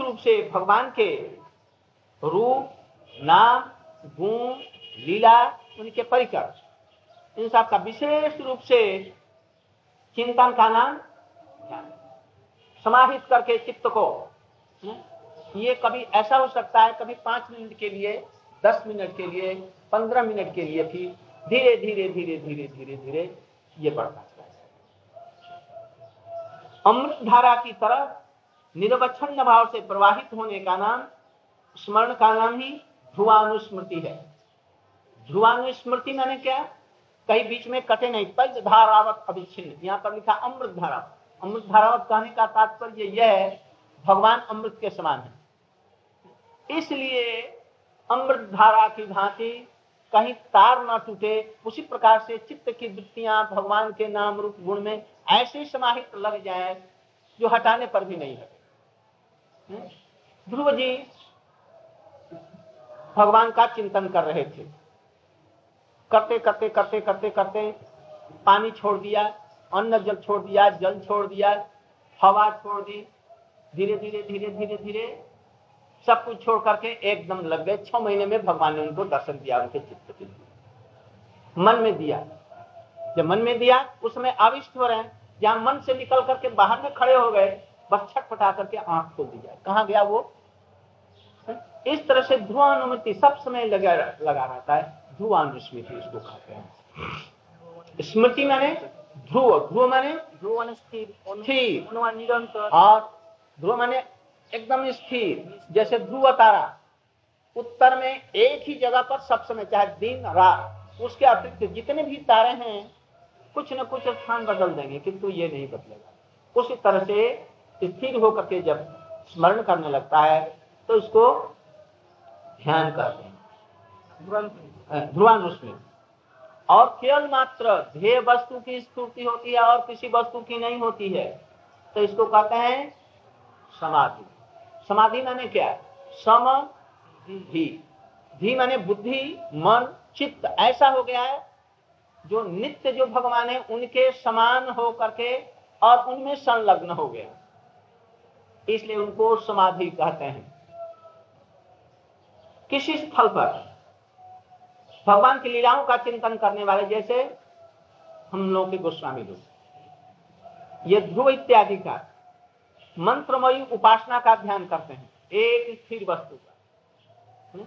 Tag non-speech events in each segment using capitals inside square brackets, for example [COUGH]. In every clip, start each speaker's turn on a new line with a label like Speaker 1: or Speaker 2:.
Speaker 1: रूप से भगवान के रूप, नाम, गुण, लीला, उनके परिकर इन सब का विशेष रूप से चिंतन का नाम समाहित करके चित्त को ये कभी ऐसा हो सकता है, कभी पाँच मिनट के लिए, दस मिनट के लिए, पंद्रह मिनट के लिए भी धीरे धीरे धीरे धीरे धीरे धीरे ये बढ़ता अमृत धारा की तरह निरवच्छिन्न भाव से प्रवाहित होने का नाम, स्मरण का नाम ही ध्रुवानुस्मृति है। ध्रुवानुस्मृति मैंने क्या? कहीं बीच में कटे नहीं तज धारावत अभिच्छिन्न यहाँ पर लिखा अमृत धारा अमृत धारावत कहने का तात्पर्य यह है, भगवान अमृत के समान है। इसलिए अमृत धारा की भांति कहीं तार ना टूटे, उसी प्रकार से चित्त की वृत्तियाँ भगवान के नाम रूप गुण में ऐसे समाहित लग जाए, जो हटाने पर भी नहीं हटे? ध्रुव जी भगवान का चिंतन कर रहे थे। करते करते करते करते करते पानी छोड़ दिया, अन्न जल छोड़ दिया, जल छोड़ दिया, हवा छोड़ दी, धीरे धीरे धीरे धीरे धीरे सब कुछ छोड़ करके एकदम लग गए। छह महीने में भगवान ने उनको दर्शन दिया, उनके चित्त के मन में दिया। जब मन में दिया उसमें आविष्ट हो रहे हैं। जहाँ मन से निकल करके बाहर में खड़े हो गए बस छटपटा करके आँख खोल दी जाए। कहा गया वो? इस तरह से ध्रुवानुमति सब समय लगा लगा रहता है। ध्रुवानुस्मृति इसको कहते हैं। स्मृति मैंने ध्रुव। ध्रुव मैंने ध्रुव स्थिर। निरंतर। और ध्रुव मैंने एकदम स्थिर। जैसे ध्रुव तारा। उत्तर में एक ही जगह पर सब समय चाहे दिन रात उसके अतिरिक्त जितने भी तारे हैं कुछ न कुछ स्थान बदल देंगे किंतु ये नहीं बदलेगा। उसी तरह से स्थिर होकर के जब स्मरण करने लगता है तो इसको ध्यान करते हैं। ध्रुवानुस्मृति और केवल मात्र ध्येय वस्तु की स्फूर्ति होती है और किसी वस्तु की नहीं होती है तो इसको कहते हैं समाधि। समाधि माने क्या? सम धी। धी माने बुद्धि मन चित्त। ऐसा हो गया है जो नित्य जो भगवान है उनके समान हो करके और उनमें संलग्न हो गया। इसलिए उनको समाधि कहते हैं। किसी स्थल पर भगवान की लीलाओं का चिंतन करने वाले जैसे हम लोग के गोस्वामी लोग। ये ध्रुव इत्यादि का, मंत्रमयी उपासना का ध्यान करते हैं। एक स्थिर वस्तु का हम्म?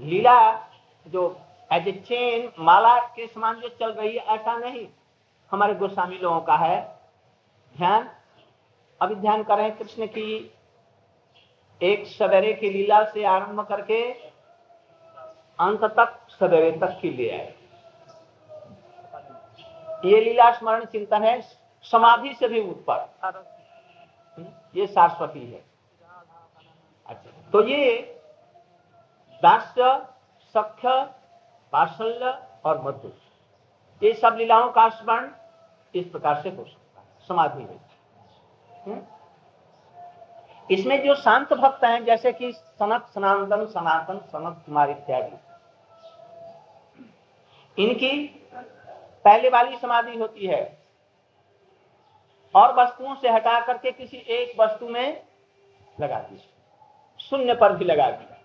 Speaker 1: लीला जो एज ए चेन माला के समान जो चल रही है, ऐसा नहीं। हमारे गोस्वामी लोगों का है ध्यान अभी ध्यान करें कृष्ण की एक सवेरे की लीला से आरंभ करके अंत तक सवेरे तक की ले आए ये लीला स्मरण चिंतन है, समाधि से भी ऊपर। ये शाश्वती है। अच्छा तो ये दास्य, सख्य, पार्शल्य और मधु, ये सब लीलाओं का स्मरण इस प्रकार से हो सकता है, समाधि में। हम्म? इसमें जो शांत भक्त हैं, जैसे कि सनक सनातन सनातन सनत कुमार इत्यादि। इनकी पहले वाली समाधि होती है। और वस्तुओं से हटा करके किसी एक वस्तु में लगा दी शून्य पर भी लगा दिया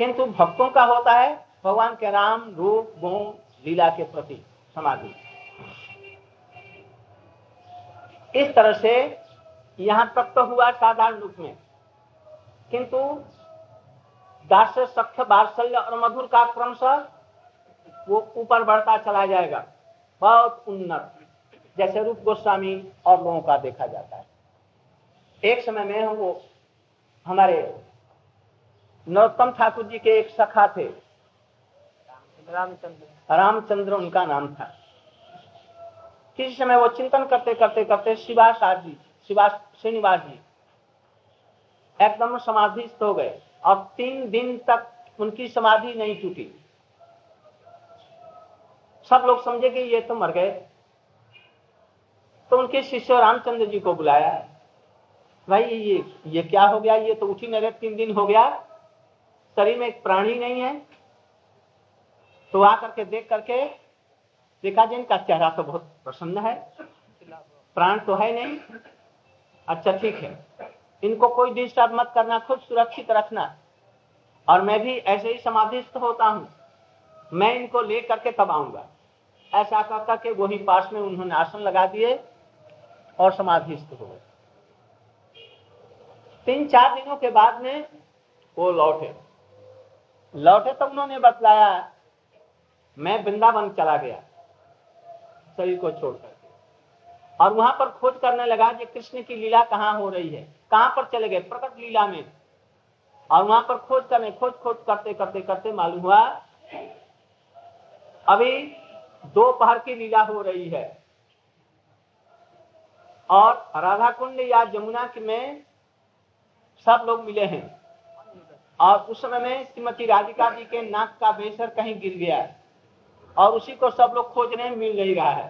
Speaker 1: किंतु भक्तों का होता है भगवान के राम, रूप, गुण, लीला के प्रति समाधि। इस तरह से यहाँ तक तो हुआ साधारण रूप में। किंतु दास सख्य बात्सल्य और मधुर का क्रमशः वो ऊपर बढ़ता चला जाएगा। बहुत उन्नत जैसे रूप गोस्वामी और लोगों का देखा जाता है। एक समय में हम वो हमारे नरोत्तम ठाकुर जी के एक सखा थे। रामचंद्र। रामचंद्र उनका नाम था। किसी समय वो चिंतन करते करते करते शिवास जी शिवास श्रीनिवास जी एकदम समाधिस्थ हो गए। और तीन दिन तक उनकी समाधि नहीं टूटी। सब लोग समझे कि ये तो मर गए। तो उनके शिष्य रामचंद्र जी को बुलाया। भाई, ये ये क्या हो गया? ये तो उठी नहीं तीन दिन हो गया। शरीर में एक प्राणी नहीं है। तो आकर के देख करके देखा जी, इनका चेहरा तो बहुत प्रसन्न है। प्राण तो है नहीं। अच्छा ठीक है। इनको कोई डिस्टर्ब मत करना, खुद सुरक्षित रखना। और मैं भी ऐसे ही समाधिस्थ होता हूँ। मैं इनको ले करके तब आऊँगा। ऐसा कर करके वही पास में उन्होंने आसन लगा दिए और समाधिस्थ हो गए। तीन चार दिनों के बाद में वो लौटे। लौटे तो उन्होंने बतलाया, मैं वृंदावन चला गया। शरीर को छोड़ करके। और वहाँ पर खोज करने लगा कि कृष्ण की लीला कहाँ हो रही है, कहाँ पर चले गए, प्रकट लीला में। और वहाँ पर खोज करने, खोज खोज करते करते करते मालूम हुआ, अभी दोपहर की लीला हो रही है। और राधा कुंड या जमुना में सब लोग मिले हैं। और उस समय में श्रीमती राधिका जी के नाक का बेसर कहीं गिर गया। और उसी को सब लोग खोज रहे मिल नहीं रहा है।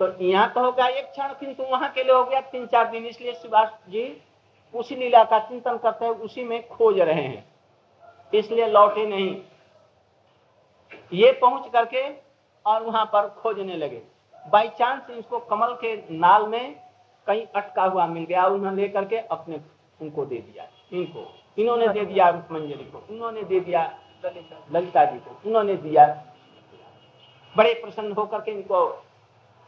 Speaker 1: तो यहाँ तो हो गया एक क्षण किंतु वहाँ के लिए हो गया तीन चार दिन इसलिए सुभाष जी उसी लीला का चिंतन करते हैं उसी में खोज रहे हैं। इसलिए लौटे नहीं। ये पहुँच करके और वहाँ पर खोजने लगे। बाई चांस इसको कमल के नाल में कहीं अटका हुआ मिल गया उन्होंने लेकर के अपने उनको दे दिया। इनको। इन्होंने दे दिया मंजरी को। उन्होंने दे दिया ललिता जी को। उन्होंने दिया बड़े प्रसन्न होकर के इनको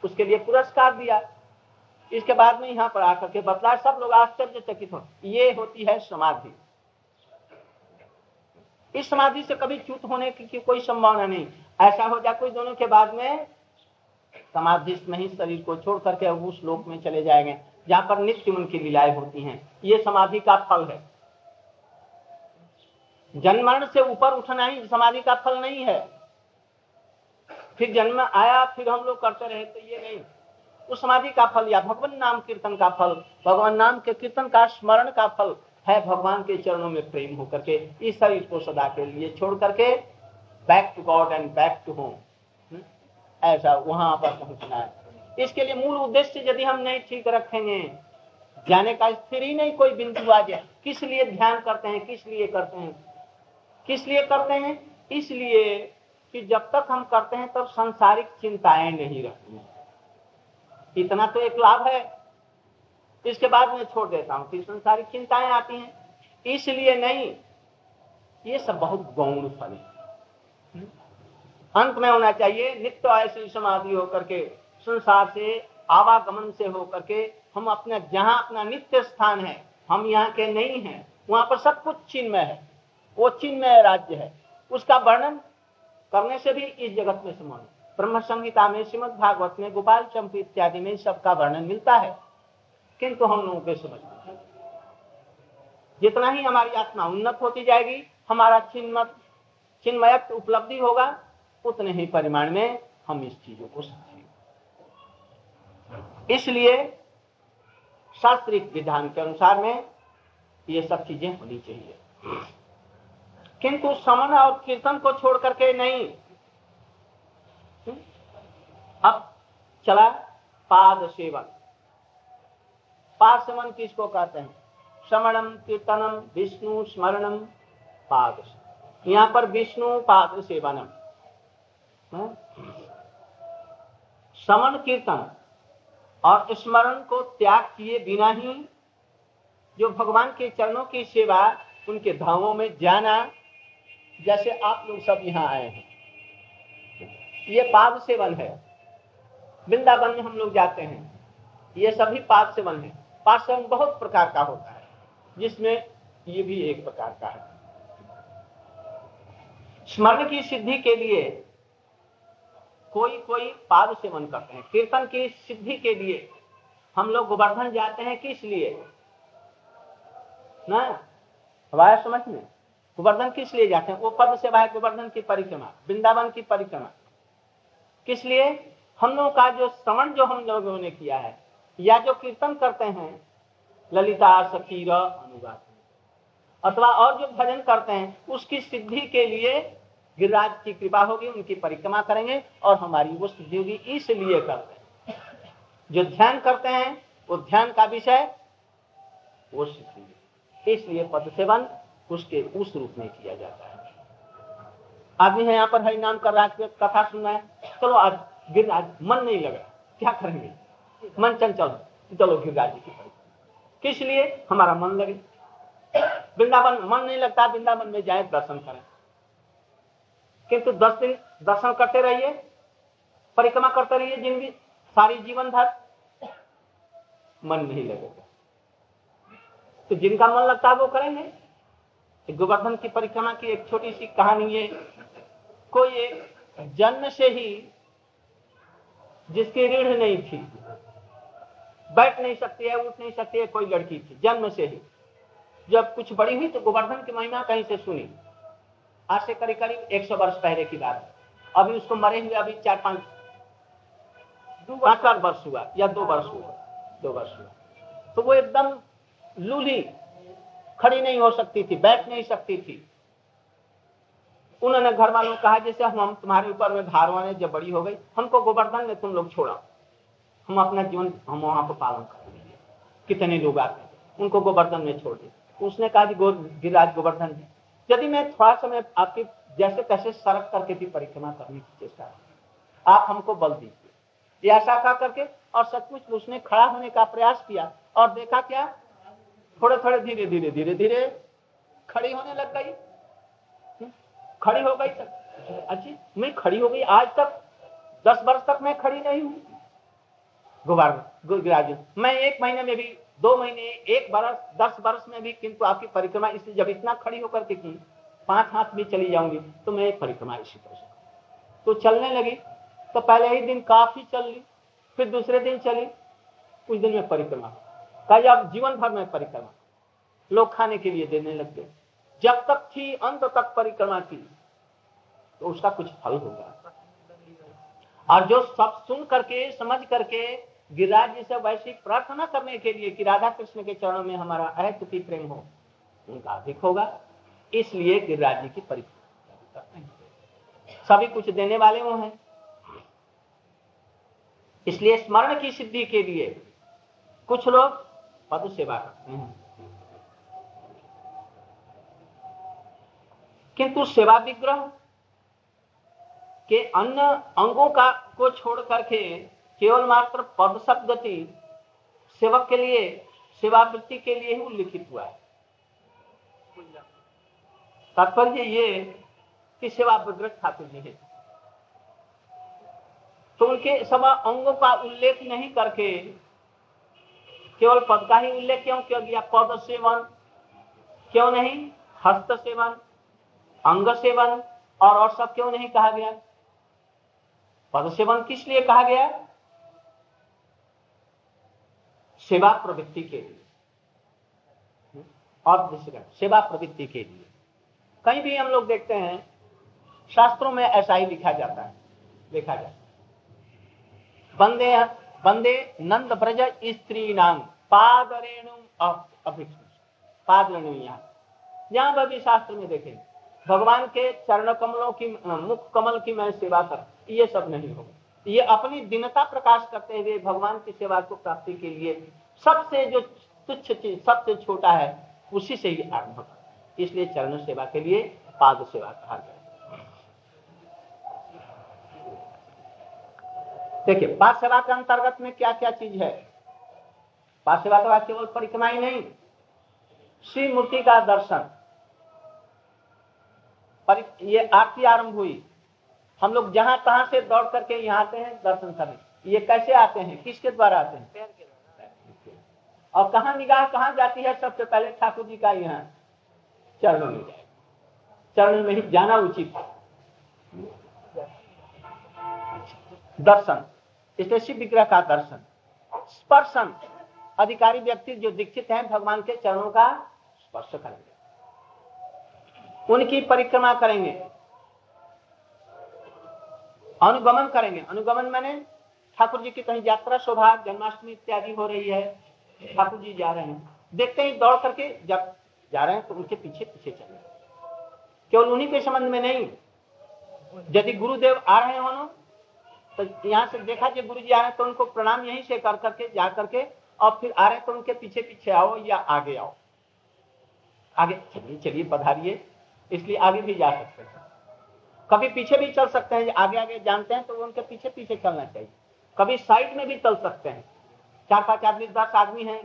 Speaker 1: उसके लिए पुरस्कार दिया। इसके बाद में यहाँ पर आकर के बतला सब लोग आश्चर्यचकित हो। ये होती है समाधि। इस समाधि से कभी च्युत होने की कोई संभावना नहीं। ऐसा हो जाए कोई दोनों के बाद में समाधि में ही शरीर को छोड़ करके उस लोक में चले जाएँगे, जहाँ पर नित्य उनकी लीलाएँ होती हैं। ये समाधि का फल है। जन्मरण से ऊपर उठना ही समाधि का फल नहीं है। फिर जन्म आया, फिर हम लोग करते रहे तो ये नहीं। उस समाधि का फल या भगवान नाम कीर्तन का फल, भगवान नाम के कीर्तन का स्मरण का फल है भगवान के चरणों में प्रेम होकर के, इस शरीर को सदा के लिए छोड़ करके back to God and back to home ऐसा वहाँ पर पहुँचना है। इसके लिए मूल उद्देश्य यदि हम नहीं ठीक रखेंगे, जाने का स्थिर ही नहीं कोई बिंदु आ जाए किस लिए ध्यान करते हैं, किस लिए करते हैं? किस लिए करते हैं? इसलिए कि जब तक हम करते हैं, तब संसारिक चिंताएँ नहीं रहती इतना तो एक लाभ है। इसके बाद में छोड़ देता हूँ फिर संसारिक चिंताएँ आती हैं। इसलिए नहीं, ये सब बहुत गौण फल है? अंत में होना चाहिए, नित्य ऐसी समाधि होकर के, संसार से, आवागमन से होकर के, हम अपने, जहाँ अपना नित्य स्थान है, हम यहाँ के नहीं है, वहाँ पर सब कुछ चिन्मय है। वो चिन्मय राज्य है। उसका वर्णन करने से भी इस जगत में समान। ब्रह्म संहिता में श्रीमद भागवत में गोपाल चंप इत्यादि में सबका वर्णन मिलता है। किंतु हम लोगों के समझ में जितना ही हमारी आत्मा उन्नत होती जाएगी, हमारा चिन्मत चिन्मय उपलब्धि होगा, उतने ही परिमाण में हम इस चीज़ों को समझेंगे। इसलिए शास्त्रिक विधान के अनुसार में ये सब चीज़ें होनी चाहिए। किंतु समन और कीर्तन को छोड़ करके नहीं। अब चला पाद सेवन। पाद सेवन किसको कहते हैं? श्रवणम कीर्तनम, विष्णु, स्मरणम, पाद यहाँ पर विष्णु, पाद सेवनम। समन, कीर्तन और स्मरण को त्याग किए बिना ही जो भगवान के चरणों की सेवा, उनके धामों में जाना जैसे आप लोग सब यहाँ आए हैं। ये पाद सेवन है। वृंदावन में हम लोग जाते हैं। ये सभी पाद सेवन है। पाद सेवन बहुत प्रकार का होता है। जिसमें ये भी एक प्रकार का है। स्मरण की सिद्धि के लिए कोई कोई पाद सेवन करते हैं। कीर्तन की सिद्धि के लिए हम लोग गोवर्धन जाते हैं किस लिए? ना? हवाया समझ में? गोवर्धन किस लिए जाते हैं? वो पद सेवा है गोवर्धन की परिक्रमा, वृंदावन की परिक्रमा। किस लिए? हम लोगों का जो श्रवण जो हम लोगों ने किया है, या जो कीर्तन करते हैं, ललिता सकीर अनुवाद अथवा और जो भजन करते हैं, उसकी सिद्धि के लिए गिरिराज की कृपा होगी, उनकी परिक्रमा करेंगे और हमारी वो सिद्धि होगी, इसलिए करते हैं। जो ध्यान करते हैं, वो ध्यान का विषय, वो सिद्धि। इसलिए पद सेवन उसके, उस रूप में किया जाता है। आदमी है, यहाँ पर हरि नाम कर रहा है कथा सुन रहा है। चलो आज गिरिराज, मन नहीं लग क्या करेंगे? मन चंचल। चलो गिरिराज जी की किस लिए? हमारा मन लगे। वृंदावन, मन नहीं लगता, वृंदावन में जाए, दर्शन करें। किंतु दस दिन दर्शन करते रहिए, परिक्रमा करते रहिए ज़िंदगी सारी जीवन भर। मन नहीं लगेगा। तो जिनका मन लगता है, वो करेंगे। गोवर्धन की परिक्रमा की एक छोटी सी कहानी है। कोई एक जन्म से ही जिसकी रीढ़ नहीं थी, बैठ नहीं सकती है, उठ नहीं सकती है, कोई लड़की थी, जन्म से ही। जब कुछ बड़ी हुई तो गोवर्धन की महिमा कहीं से सुनी। आज से करीब करीब एक सौ वर्ष पहले की बात अभी उसको मरे हुए अभी चार पाँच पाँच वर्ष हुआ या दो वर्ष हुआ, दो वर्ष हुआ। तो वो एकदम लूली खड़ी नहीं हो सकती थी, बैठ नहीं सकती थी। उन्होंने घर वालों कहा, जैसे हम तुम्हारे ऊपर में भारवाने जब बड़ी हो गई, हमको गोवर्धन में तुम लोग छोड़ा हम अपना जीवन, हम वहाँ पर पालन करेंगे कितने लोग आते उनको गोवर्धन में छोड़ दिए उसने कहा कि गिरिराज गोवर्धन जी, यदि मैं थोड़ा समय आपकी जैसे तैसे सड़क करके भी परिक्रमा करने की चेष्टा आप हमको बल दीजिए। ऐसा कहा करके, और सचमुच उसने खड़ा होने का प्रयास किया, और देखा क्या थोड़े थोड़े धीरे धीरे धीरे धीरे खड़ी होने लग गई। खड़ी हो गई तक अच्छी, मैं खड़ी हो गई। आज तक, दस वर्ष तक मैं खड़ी नहीं हूँ। गुबार मैं एक महीने में भी, दो महीने, एक बरस, दस वर्ष में भी किंतु आपकी परिक्रमा इसलिए जब इतना खड़ी होकर के की, पाँच हाथ भी चली जाऊँगी तो मैं एक परिक्रमा इसी तरह से तो चलने लगी। तो पहले ही दिन काफ़ी चल ली, फिर दूसरे दिन चली। कुछ दिन में परिक्रमा कहा अब जीवन भर में परिक्रमा। लोग खाने के लिए देने लग गए। जब तक थी अंत तक परिक्रमा की तो उसका कुछ फल होगा और जो सब सुन करके, समझ करके, गिरिराज जी से वैसी प्रार्थना करने के लिए कि राधा कृष्ण के चरणों में हमारा अहति प्रेम हो, उनका अधिक होगा। इसलिए गिरिराज जी की परिक्रमा। सभी कुछ देने वाले वो हैं। इसलिए स्मरण की सिद्धि के लिए कुछ लोग पद सेवा करते हैं। किंतु सेवा विग्रह के अन्य अंगों का को छोड़ करके केवल मात्र पद शब्द थी सेवक के लिए, सेवावृत्ति के लिए ही उल्लिखित हुआ है। तात्पर्य ये कि सेवा विग्रह ठाकुर जी है। तो उनके सब अंगों का उल्लेख नहीं करके केवल पद का ही उल्लेख क्यों किया गया पद सेवन। क्यों नहीं? हस्त सेवन, अंग सेवन, और और सब क्यों नहीं कहा गया? पद सेवन किस लिए कहा गया? सेवा प्रवृत्ति के लिए। और दूसरा सेवा प्रवृत्ति के लिए। कहीं भी हम लोग देखते हैं, शास्त्रों में ऐसा ही लिखा जाता है लिखा जाता है। बंदे बंदे नंद ब्रज स्त्री नाम पाद रेणु पाद रेणु यहाँ पर भी शास्त्र में देखेंगे भगवान के चरण कमलों की मुख कमल की मैं सेवा कर, ये सब नहीं होगा। ये अपनी दिनता प्रकाश करते हुए भगवान की सेवा को प्राप्ति के लिए सबसे जो तुच्छ चीज़, सबसे छोटा है, उसी से ही आरंभ होता इसलिए चरण सेवा के लिए पाद सेवा कहा गया देखिए पाद सेवा के अंतर्गत में क्या क्या चीज़ है? पाद सेवा का केवल परिक्रमा ही नहीं, श्री मूर्ति का दर्शन। पर, ये आरती आरंभ हुई। हम लोग जहाँ तहां से दौड़ करके यहाँ आते हैं, दर्शन करने। ये कैसे आते हैं? किसके द्वारा आते हैं? और कहा निगाह कहाँ जाती है? सबसे पहले ठाकुर जी का यहाँ चरणों में चरण में ही जाना उचित दर्शन। इसलिए शिव विग्रह का दर्शन। स्पर्शन। अधिकारी व्यक्ति जो दीक्षित हैं, भगवान के चरणों का स्पर्श करेंगे। उनकी परिक्रमा करेंगे। अनुगमन करेंगे। अनुगमन मैंने ठाकुर जी की कहीं यात्रा, शोभा, जन्माष्टमी इत्यादि हो रही है। ठाकुर जी जा रहे हैं। देखते ही, दौड़ करके जब जा रहे हैं तो उनके पीछे पीछे चले केवल उन्हीं के संबंध में नहीं। यदि गुरुदेव आ रहे हो तो यहाँ से देखा कि गुरु जी आ रहे हैं तो उनको प्रणाम यहीं से कर करके, जा करके, और फिर आ रहे हैं तो उनके पीछे पीछे आओ या आगे आओ। आगे, चलिए चलिए, पधारिए। इसलिए आगे भी जा सकते हैं। कभी पीछे भी चल सकते हैं आगे आगे जानते हैं तो उनके पीछे पीछे चलना चाहिए। कभी साइड में भी चल सकते हैं। चार पाँच आदमी, दस आदमी हैं,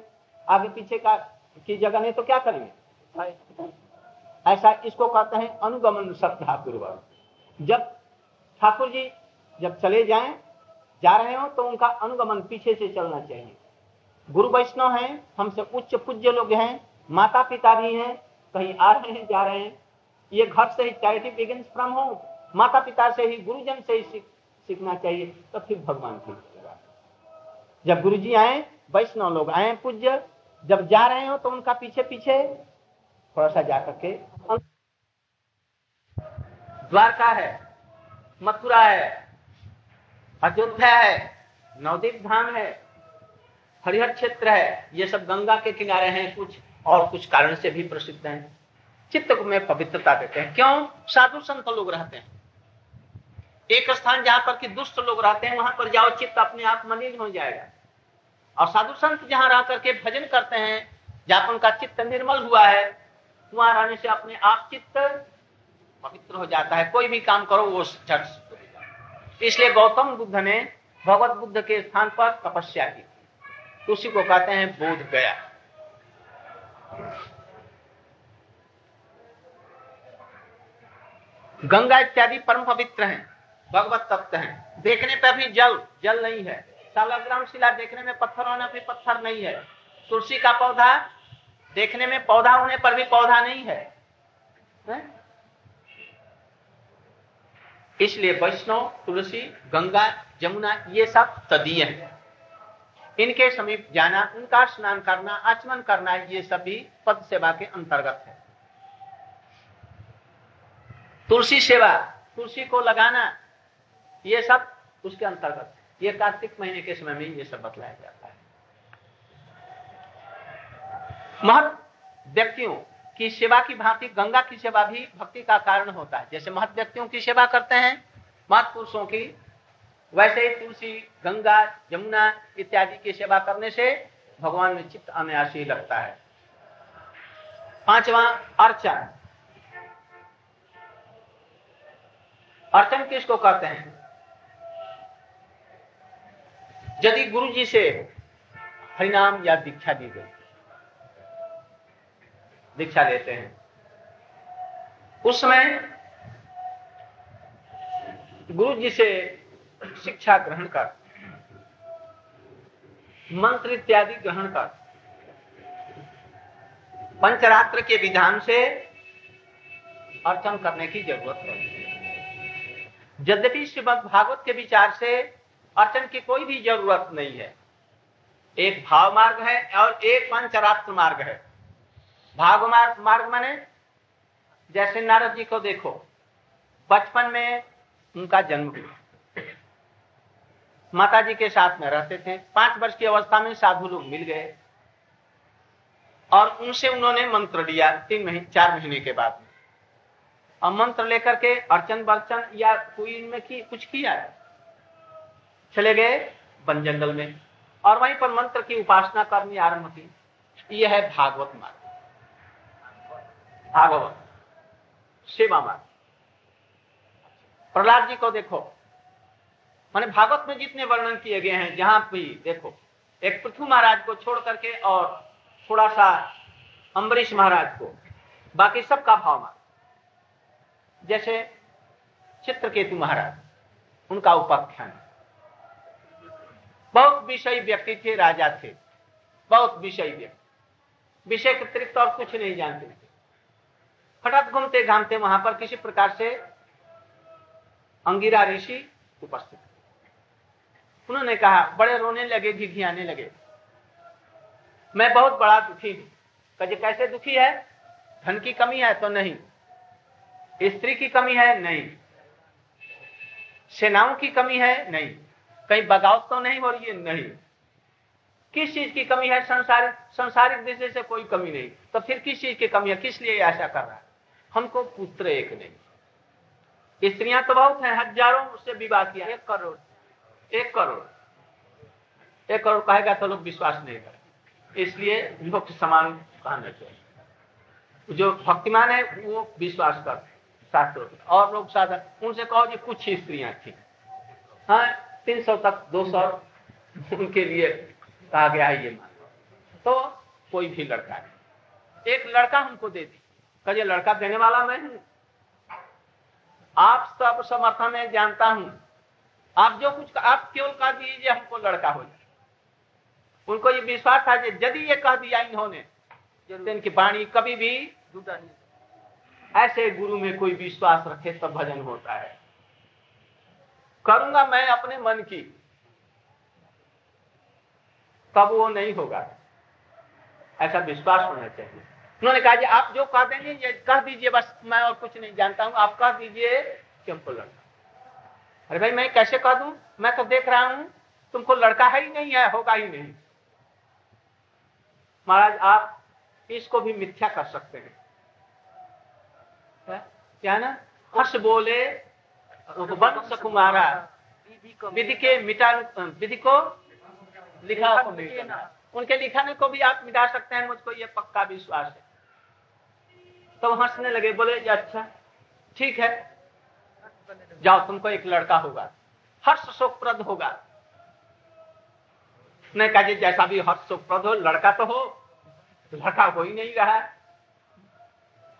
Speaker 1: आगे पीछे का, की जगह नहीं तो क्या करेंगे? ऐसा इसको कहते हैं अनुगमन श्रद्धा पूर्वक जब ठाकुर जी जब चले जाएँ, जा रहे हो तो उनका अनुगमन पीछे से चलना चाहिए। गुरु वैष्णव हैं, हमसे उच्च पूज्य लोग हैं माता पिता भी हैं, कहीं आ रहे हैं, जा रहे हैं। ये घर से ही चैरिटी बिगिन फ्रॉम होम माता पिता से ही, गुरुजन से ही सीख, सीखना चाहिए तो फिर भगवान की जब गुरु जी आए, वैष्णव लोग आए पूज्य, जब जा रहे हो तो उनका पीछे पीछे थोड़ा सा जा करके द्वारका है, मथुरा है अयोध्या है, नवदीप धाम है, हरिहर क्षेत्र है, ये सब गंगा के किनारे हैं कुछ, और कुछ कारण से भी प्रसिद्ध हैं। चित्त को में पवित्रता देते हैं। क्यों? साधु संत लोग रहते हैं। एक स्थान जहाँ पर कि दुष्ट लोग रहते हैं, वहाँ पर जाओ, चित्त अपने आप मलिन हो जाएगा। और साधु संत जहाँ रह करके भजन करते हैं जहाँ उनका चित्त निर्मल हुआ है, वहाँ रहने से अपने आप चित्त पवित्र हो जाता है। कोई भी काम करो, वो झट इसलिए गौतम बुद्ध ने भगवत बुद्ध के स्थान पर तपस्या की। उसी को कहते हैं बोध गया। गंगा इत्यादि परम पवित्र हैं भगवत तत्व हैं। देखने पर भी जल जल नहीं है। सालग्राम शिला देखने में पत्थर होने पर पत्थर नहीं है। तुलसी का पौधा देखने में पौधा होने पर भी पौधा नहीं है, है? इसलिए वैष्णव, तुलसी, गंगा जमुना ये सब तदीय हैं। इनके समीप जाना, उनका स्नान करना, आचमन करना, ये सभी पद सेवा के अंतर्गत है। तुलसी सेवा, तुलसी को लगाना, ये सब उसके अंतर्गत ये कार्तिक महीने के समय में ये सब बतलाया जाता है। महत व्यक्तियों की सेवा की भांति, गंगा की सेवा भी भक्ति का कारण होता है। जैसे महत व्यक्तियों की सेवा करते हैं, महत पुरुषों की, वैसे ही तुलसी, गंगा, यमुना इत्यादि की सेवा करने से भगवान में चित्त अनायासी लगता है। पांचवा, अर्चन। अर्चन किसको कहते हैं? यदि गुरु जी से हरिनाम या दीक्षा दी गई। दीक्षा देते हैं। उस समय गुरु जी से शिक्षा ग्रहण कर, मंत्र इत्यादि ग्रहण कर, पंचरात्र के विधान से अर्चन करने की ज़रूरत है यद्यपि श्रीमद भागवत के विचार से अर्चन की कोई भी ज़रूरत नहीं है। एक भाव मार्ग है और एक पंचरात्र मार्ग है। भाव मार्ग मार्ग माने? जैसे नारद जी को देखो, बचपन में उनका जन्म हुआ। माता जी के साथ में रहते थे। पाँच वर्ष की अवस्था में साधु लोग मिल गए। और उनसे उन्होंने मंत्र लिया तीन महीने चार महीने के बाद। में और मंत्र लेकर के अर्चन बर्चन या कोई इनमें की कुछ किया है? चले गए वन जंगल में। और वहीं पर मंत्र की उपासना करनी आरंभ की। यह है भागवत मार्ग। भागवत सेवा मार्ग प्रहलाद जी को देखो। माने भागवत में जितने वर्णन किए गए हैं, जहाँ भी देखो, एक पृथ्वी महाराज को छोड़ करके और थोड़ा सा अम्बरीश महाराज को, बाकी सबका भाव मार जैसे चित्रकेतु महाराज, उनका उपाख्यान। बहुत विषय व्यक्ति थे, राजा थे। बहुत विषय व्यक्ति। विषय के अतिरिक्त और कुछ नहीं जानते थे। फटक घूमते, घामते, वहाँ पर किसी प्रकार से अंगिरा ऋषि उपस्थित। उन्होंने कहा, बड़े रोने लगे, घिघियाने लगे। मैं बहुत बड़ा दुखी हूँ। कहे कैसे दुखी है? धन की कमी है तो नहीं। स्त्री की कमी है? नहीं। सेनाओं की कमी है? नहीं। कहीं बगावत तो नहीं हो रही है? नहीं। किस चीज़ की कमी है? संसारिक संसारिक दृष्टि से कोई कमी नहीं। तो फिर किस चीज़ की कमी है? किस लिए ऐसा कर रहा है? हमको पुत्र एक नहीं स्त्रियाँ तो बहुत हैं हज़ारों उससे विवाह किया। एक करोड़। एक करोड़। एक करोड़ कहेगा तो लोग विश्वास नहीं करेंगे। इसलिए लोग समान कहना चाहिए। जो भक्तिमान है वो विश्वास कर शास्त्र और लोग साधन उनसे कहो जी कुछ ही स्त्रियाँ थी। हाँ तीन सौ तक दो सौ उनके लिए कहा गया है ये मान तो कोई भी लड़का है। एक लड़का हमको दे दी। कहे लड़का देने वाला मैं हूँ। आप सब समर्थन में जानता हूँ। आप जो कुछ आप केवल कह दीजिए हमको लड़का हो जाए। उनको ये विश्वास था कि यदि ये कह दिया इन्होंने इनकी वाणी कभी भी ऐसे गुरु में कोई विश्वास रखे तब भजन होता है। करूँगा मैं अपने मन की तब वो नहीं होगा। ऐसा विश्वास होना चाहिए। उन्होंने कहा जी आप जो कह देंगे ये कह दीजिए बस मैं और कुछ नहीं जानता हूँ। आप कह दीजिए कि हमको लड़का अरे भाई मैं कैसे कह दू? मैं तो देख रहा हूँ तुमको लड़का है ही नहीं है होगा ही नहीं। महाराज आप इसको भी मिथ्या कर सकते हैं। क्या ना? हर्ष बोले वंश कुमारा विधि के मिटा विधि को लिखा उनके लिखाने को भी आप मिटा सकते हैं मुझको ये पक्का विश्वास है। तो हंसने लगे बोले अच्छा ठीक है। जाओ तुमको एक लड़का होगा हर्ष शोकप्रद होगा। नहीं कहा जैसा भी हर्ष शोकप्रद हो लड़का तो हो लड़का हो ही नहीं रहा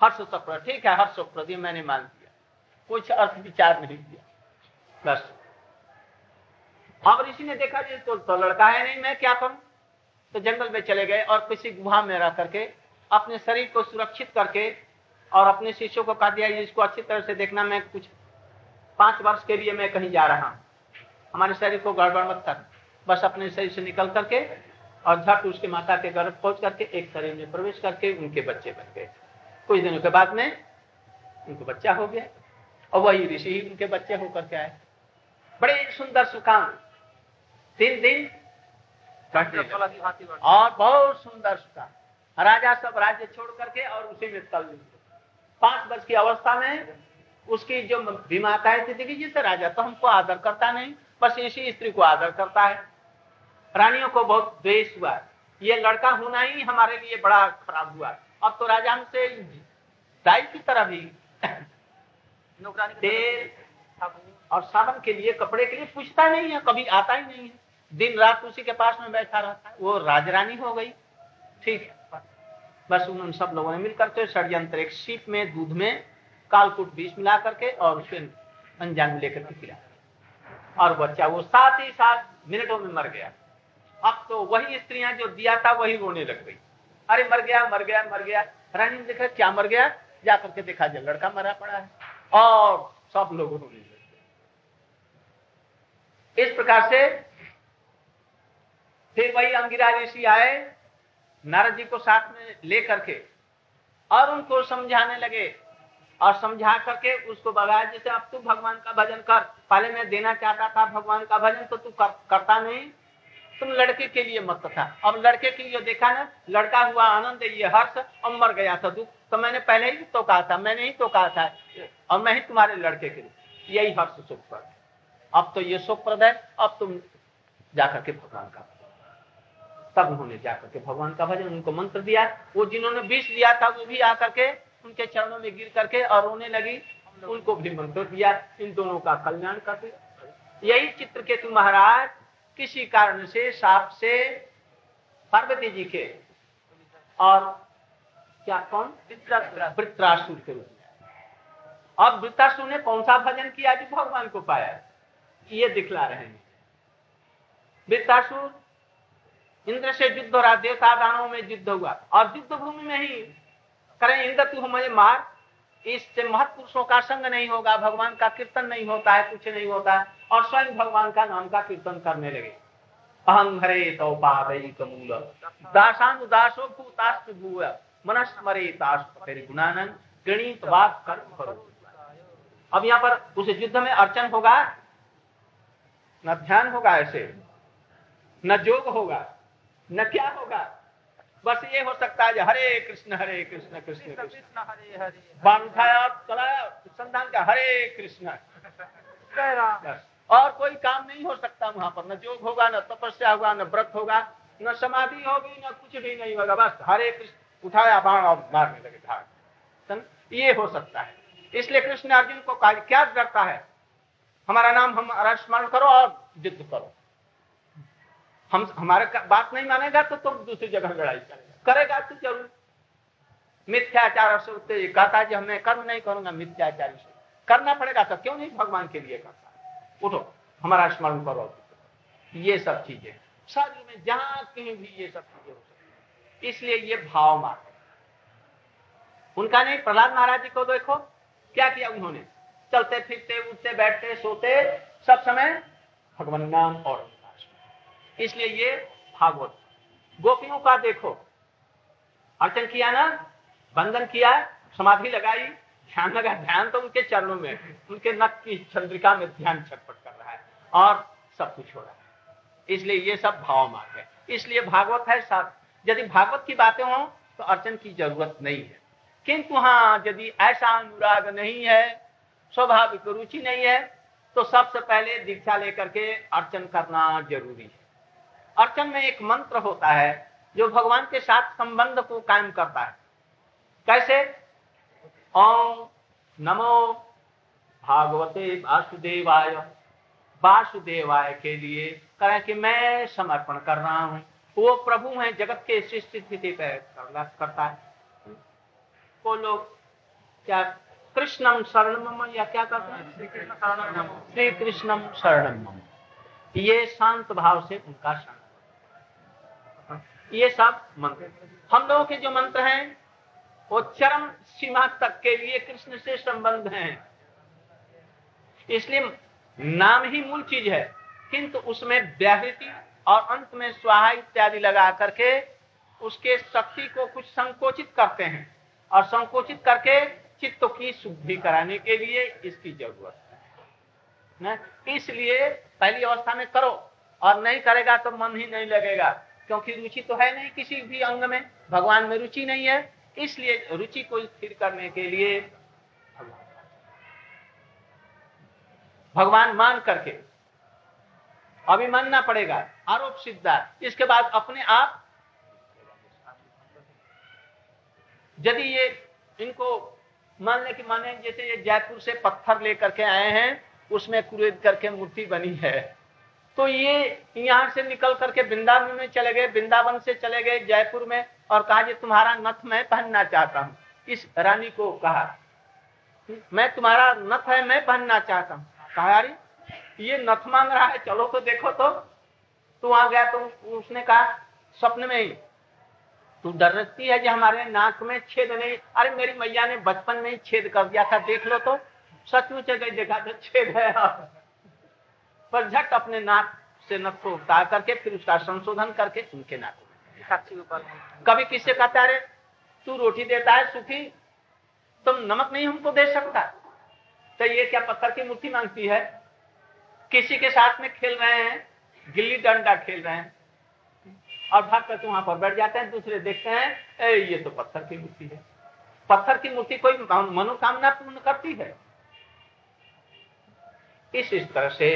Speaker 1: हर्ष शोकप्रद ठीक है हर्ष शोकप्रद मैंने मान दिया कुछ अर्थ विचार नहीं किया बस। अब ऋषि ने देखा जी तो, तो लड़का है नहीं मैं क्या करूँ? तो जंगल में चले गए और किसी गुहा में रह करके अपने शरीर को सुरक्षित करके और अपने शिष्यों को कह दिया इसको अच्छी तरह से देखना मैं कुछ पाँच वर्ष के लिए मैं कहीं जा रहा हूँ। हमारे शरीर को गड़बड़ मत कर। बस अपने शरीर से निकल करके और झट उसके माता के गर्भ पहुँच करके एक शरीर में प्रवेश करके उनके बच्चे बन गए। कुछ दिनों के बाद में उनको बच्चा हो गया और वही ऋषि ही उनके बच्चे होकर के आए। बड़े सुंदर सुकाम तीन दिन और बहुत सुंदर सुकाम राजा सब राज्य छोड़ करके और उसी में तल पाँच वर्ष की अवस्था में उसकी जो विमाताएँ थी देखिए जिससे राजा तो हमको आदर करता नहीं बस इसी स्त्री को आदर करता है। रानियों को बहुत द्वेष हुआ। ये लड़का होना ही हमारे लिए बड़ा खराब हुआ। अब तो राजा हमसे दाई की तरह भी [COUGHS] तेल और सावन के लिए कपड़े के लिए पूछता नहीं है कभी आता ही नहीं है। दिन रात उसी के पास में बैठा रहता है। वो राजरानी हो गई। ठीक है। बस उन सब लोगों ने मिलकर के षड्यंत्र एक सीप में, दूध में, कालकुट बीज मिला करके और उसे अंजाम लेकर के किया। और बच्चा वो साथ ही साथ मिनटों में मर गया। अब तो वही स्त्रियाँ जो दिया था, वही रोने लग गई। अरे मर गया मर गया मर गया। रानी ने देखा, क्या मर गया? जाकर के देखा, जब लड़का मरा पड़ा है। और सब लोग रोने लगे इस प्रकार से फिर वही अंगिरा ऋषि आए। नारद जी को साथ में लेकर के और उनको समझाने लगे और समझा करके उसको बताया जैसे अब तू भगवान का भजन कर पहले मैं देना चाहता था भगवान का भजन तो तू कर, करता नहीं। तुम लड़के के लिए मत था। अब लड़के के लिए देखा ना लड़का हुआ आनंद ये हर्ष और मर गया था दुख। तो मैंने पहले ही तो कहा था मैंने ही तो कहा था और मैं ही तुम्हारे लड़के के लिए। यही हर्ष सुखप्रद अब तो ये सुखप्रद है अब तुम जाकर के भगवान का तब उन्होंने जाकर के भगवान का भजन उनको मंत्र दिया। वो जिन्होंने विष दिया था वो भी आकर के उनके चरणों में गिर करके और रोने लगी। उनको भी मंत्र दिया। इन दोनों का कल्याण करते यही चित्र के तू महाराज किसी कारण से साप से पार्वती जी के और क्या कौन? वृत्रासुर। के रूप में। अब वृत्रासुर ने कौन सा भजन किया जो भगवान को पाया? ये दिखला रहे हैं। वृत्रासुर इंद्र से युद्ध हो रहा देवता दानों में युद्ध हुआ। और युद्ध भूमि में ही करें इंद्र तू हमें मार। इससे महत्पुरुषों का संग नहीं होगा, भगवान का कीर्तन नहीं होता है, कुछ नहीं होता है, और स्वयं भगवान का नाम का कीर्तन करने लगे। अहं हरे तो पादूल दासानुदासो भूतास्त भूय मनस्मरे गुणानंद गणित बात कर अब यहाँ पर उस युद्ध में अर्चन होगा, न ध्यान होगा ऐसे, न जोग होगा। न क्या होगा? बस ये हो सकता है हरे कृष्ण हरे कृष्ण कृष्ण कृष्ण हरे हरे बाण उठाया संधान का हरे कृष्ण। और कोई काम नहीं हो सकता वहाँ पर। न योग होगा न तपस्या होगा न व्रत होगा न समाधि होगी न कुछ भी नहीं होगा। बस हरे कृष्ण उठाया बाण और मारने लगे धार ये हो सकता है। इसलिए कृष्ण अर्जुन को क्या करता है? हमारा नाम हम स्मरण करो और युद्ध करो। हम, हमारे बात नहीं मानेगा तो तुम दूसरी जगह लड़ाई करेगा। करेगा तो ज़रूर। मिथ्याचार से उत्तेजित कहता है मैं कर्म नहीं करूँगा, मिथ्याचार से करना पड़ेगा तो क्यों नहीं भगवान के लिए करता उठो, हमारा स्मरण करो। ये सब चीज़ें। शरीर में जहाँ कहीं भी ये सब चीज़ें हो सकती इसलिए ये भाव मार्ग उनका नहीं, प्रहलाद महाराज जी को देखो, क्या किया उन्होंने? चलते, फिरते, उठते, बैठते, सोते, सब समय भगवान नाम और इसलिए ये भागवत। गोपियों का देखो। अर्चन किया ना? बंधन किया, समाधि लगाई, ध्यान लगा। ध्यान तो उनके चरणों में उनके नक की चंद्रिका में ध्यान छटपट कर रहा है और सब कुछ हो रहा है। इसलिए ये सब भाव मार्ग है। इसलिए भागवत है सब यदि भागवत की बातें हो तो अर्चन की ज़रूरत नहीं है। किंतु हाँ यदि ऐसा अनुराग नहीं है, स्वाभाविक रुचि नहीं है तो सबसे पहले दीक्षा लेकर के अर्चन करना ज़रूरी है। अर्चन में एक मंत्र होता है जो भगवान के साथ संबंध को कायम करता है। कैसे? ओम नमो भागवते वासुदेवाय। वासुदेवाय के लिए करें कि मैं समर्पण कर रहा हूँ। वो प्रभु है जगत के सृष्टि स्थिति पर करता है। को लोग क्या कृष्णम शरणम या क्या कहते हैं? श्री कृष्णम शरणम ये शांत भाव से उनका शरण। ये सब मंत्र हम लोगों के जो मंत्र हैं, वो चरम सीमा तक के लिए कृष्ण से संबंध हैं। इसलिए नाम ही मूल चीज़ है, किंतु उसमें व्याहृति और अंत में स्वाहा इत्यादि लगा करके उसके शक्ति को कुछ संकोचित करते हैं। और संकोचित करके चित्त की शुद्धि कराने के लिए इसकी ज़रूरत है। इसलिए पहली अवस्था में करो, और नहीं करेगा तो मन ही नहीं लगेगा। क्योंकि रुचि तो है नहीं किसी भी अंग में, भगवान में रुचि नहीं है, इसलिए रुचि को स्थिर करने के लिए भगवान मान करके अभी मानना पड़ेगा, आरोप सिद्धा, इसके बाद अपने आप यदि ये इनको मान ले कि माने, जैसे ये जयपुर से पत्थर लेकर के आए हैं, उसमें कुरेद करके मूर्ति बनी है। तो ये यहाँ से निकल करके वृंदावन में चले गए। वृंदावन से चले गए जयपुर में और कहा कि तुम्हारा नथ मैं पहनना चाहता हूँ। इस रानी को कहा, मैं तुम्हारा नथ है, मैं पहनना चाहता हूँ। कहा ये नथ मांग रहा है, चलो तो देखो तो। तू आ गया तो उसने कहा स्वप्न में ही। तू डरती है कि हमारे नाक में छेद नहीं। अरे, मेरी मैया ने बचपन में ही छेद कर दिया था, देख लो तो। सचमुच गई देखा तो छेद है। पर झट अपने नाक से नक को उतार करके फिर उसका संशोधन करके उनके नाक कभी किससे कहता है तू रोटी देता है सुखी तुम नमक नहीं हमको दे सकता। तो ये क्या पत्थर की मूर्ति मांगती है? किसी के साथ में खेल रहे हैं गिल्ली डंडा खेल रहे हैं और भाग करके वहाँ पर बैठ जाते हैं दूसरे देखते हैं ए, ये तो पत्थर की मूर्ति है। पत्थर की मूर्ति कोई मनोकामना पूर्ण करती है। इस इस तरह से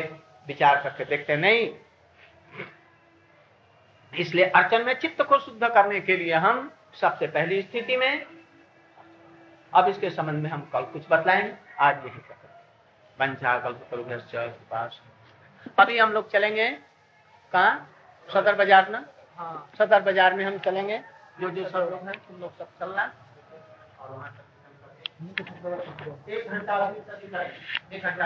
Speaker 1: विचार करके देखते नहीं। इसलिए अर्चन में चित्त को शुद्ध करने के लिए हम सबसे पहली स्थिति में अब इसके संबंध में हम कल कुछ बतलाएँगे आज यही पंचा कल्प अभी हम लोग चलेंगे कहा? सदर बाज़ार ना? हाँ। सदर बाज़ार में हम चलेंगे। जो जो सब लोग हैं तुम लोग सब चलना। और वहाँ एक घंटा एक घंटा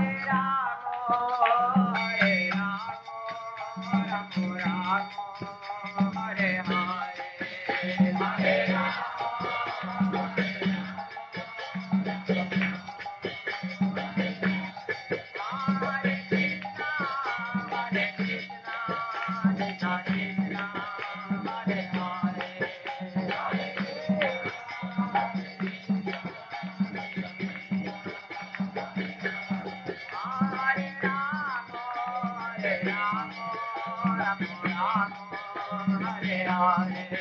Speaker 2: Hare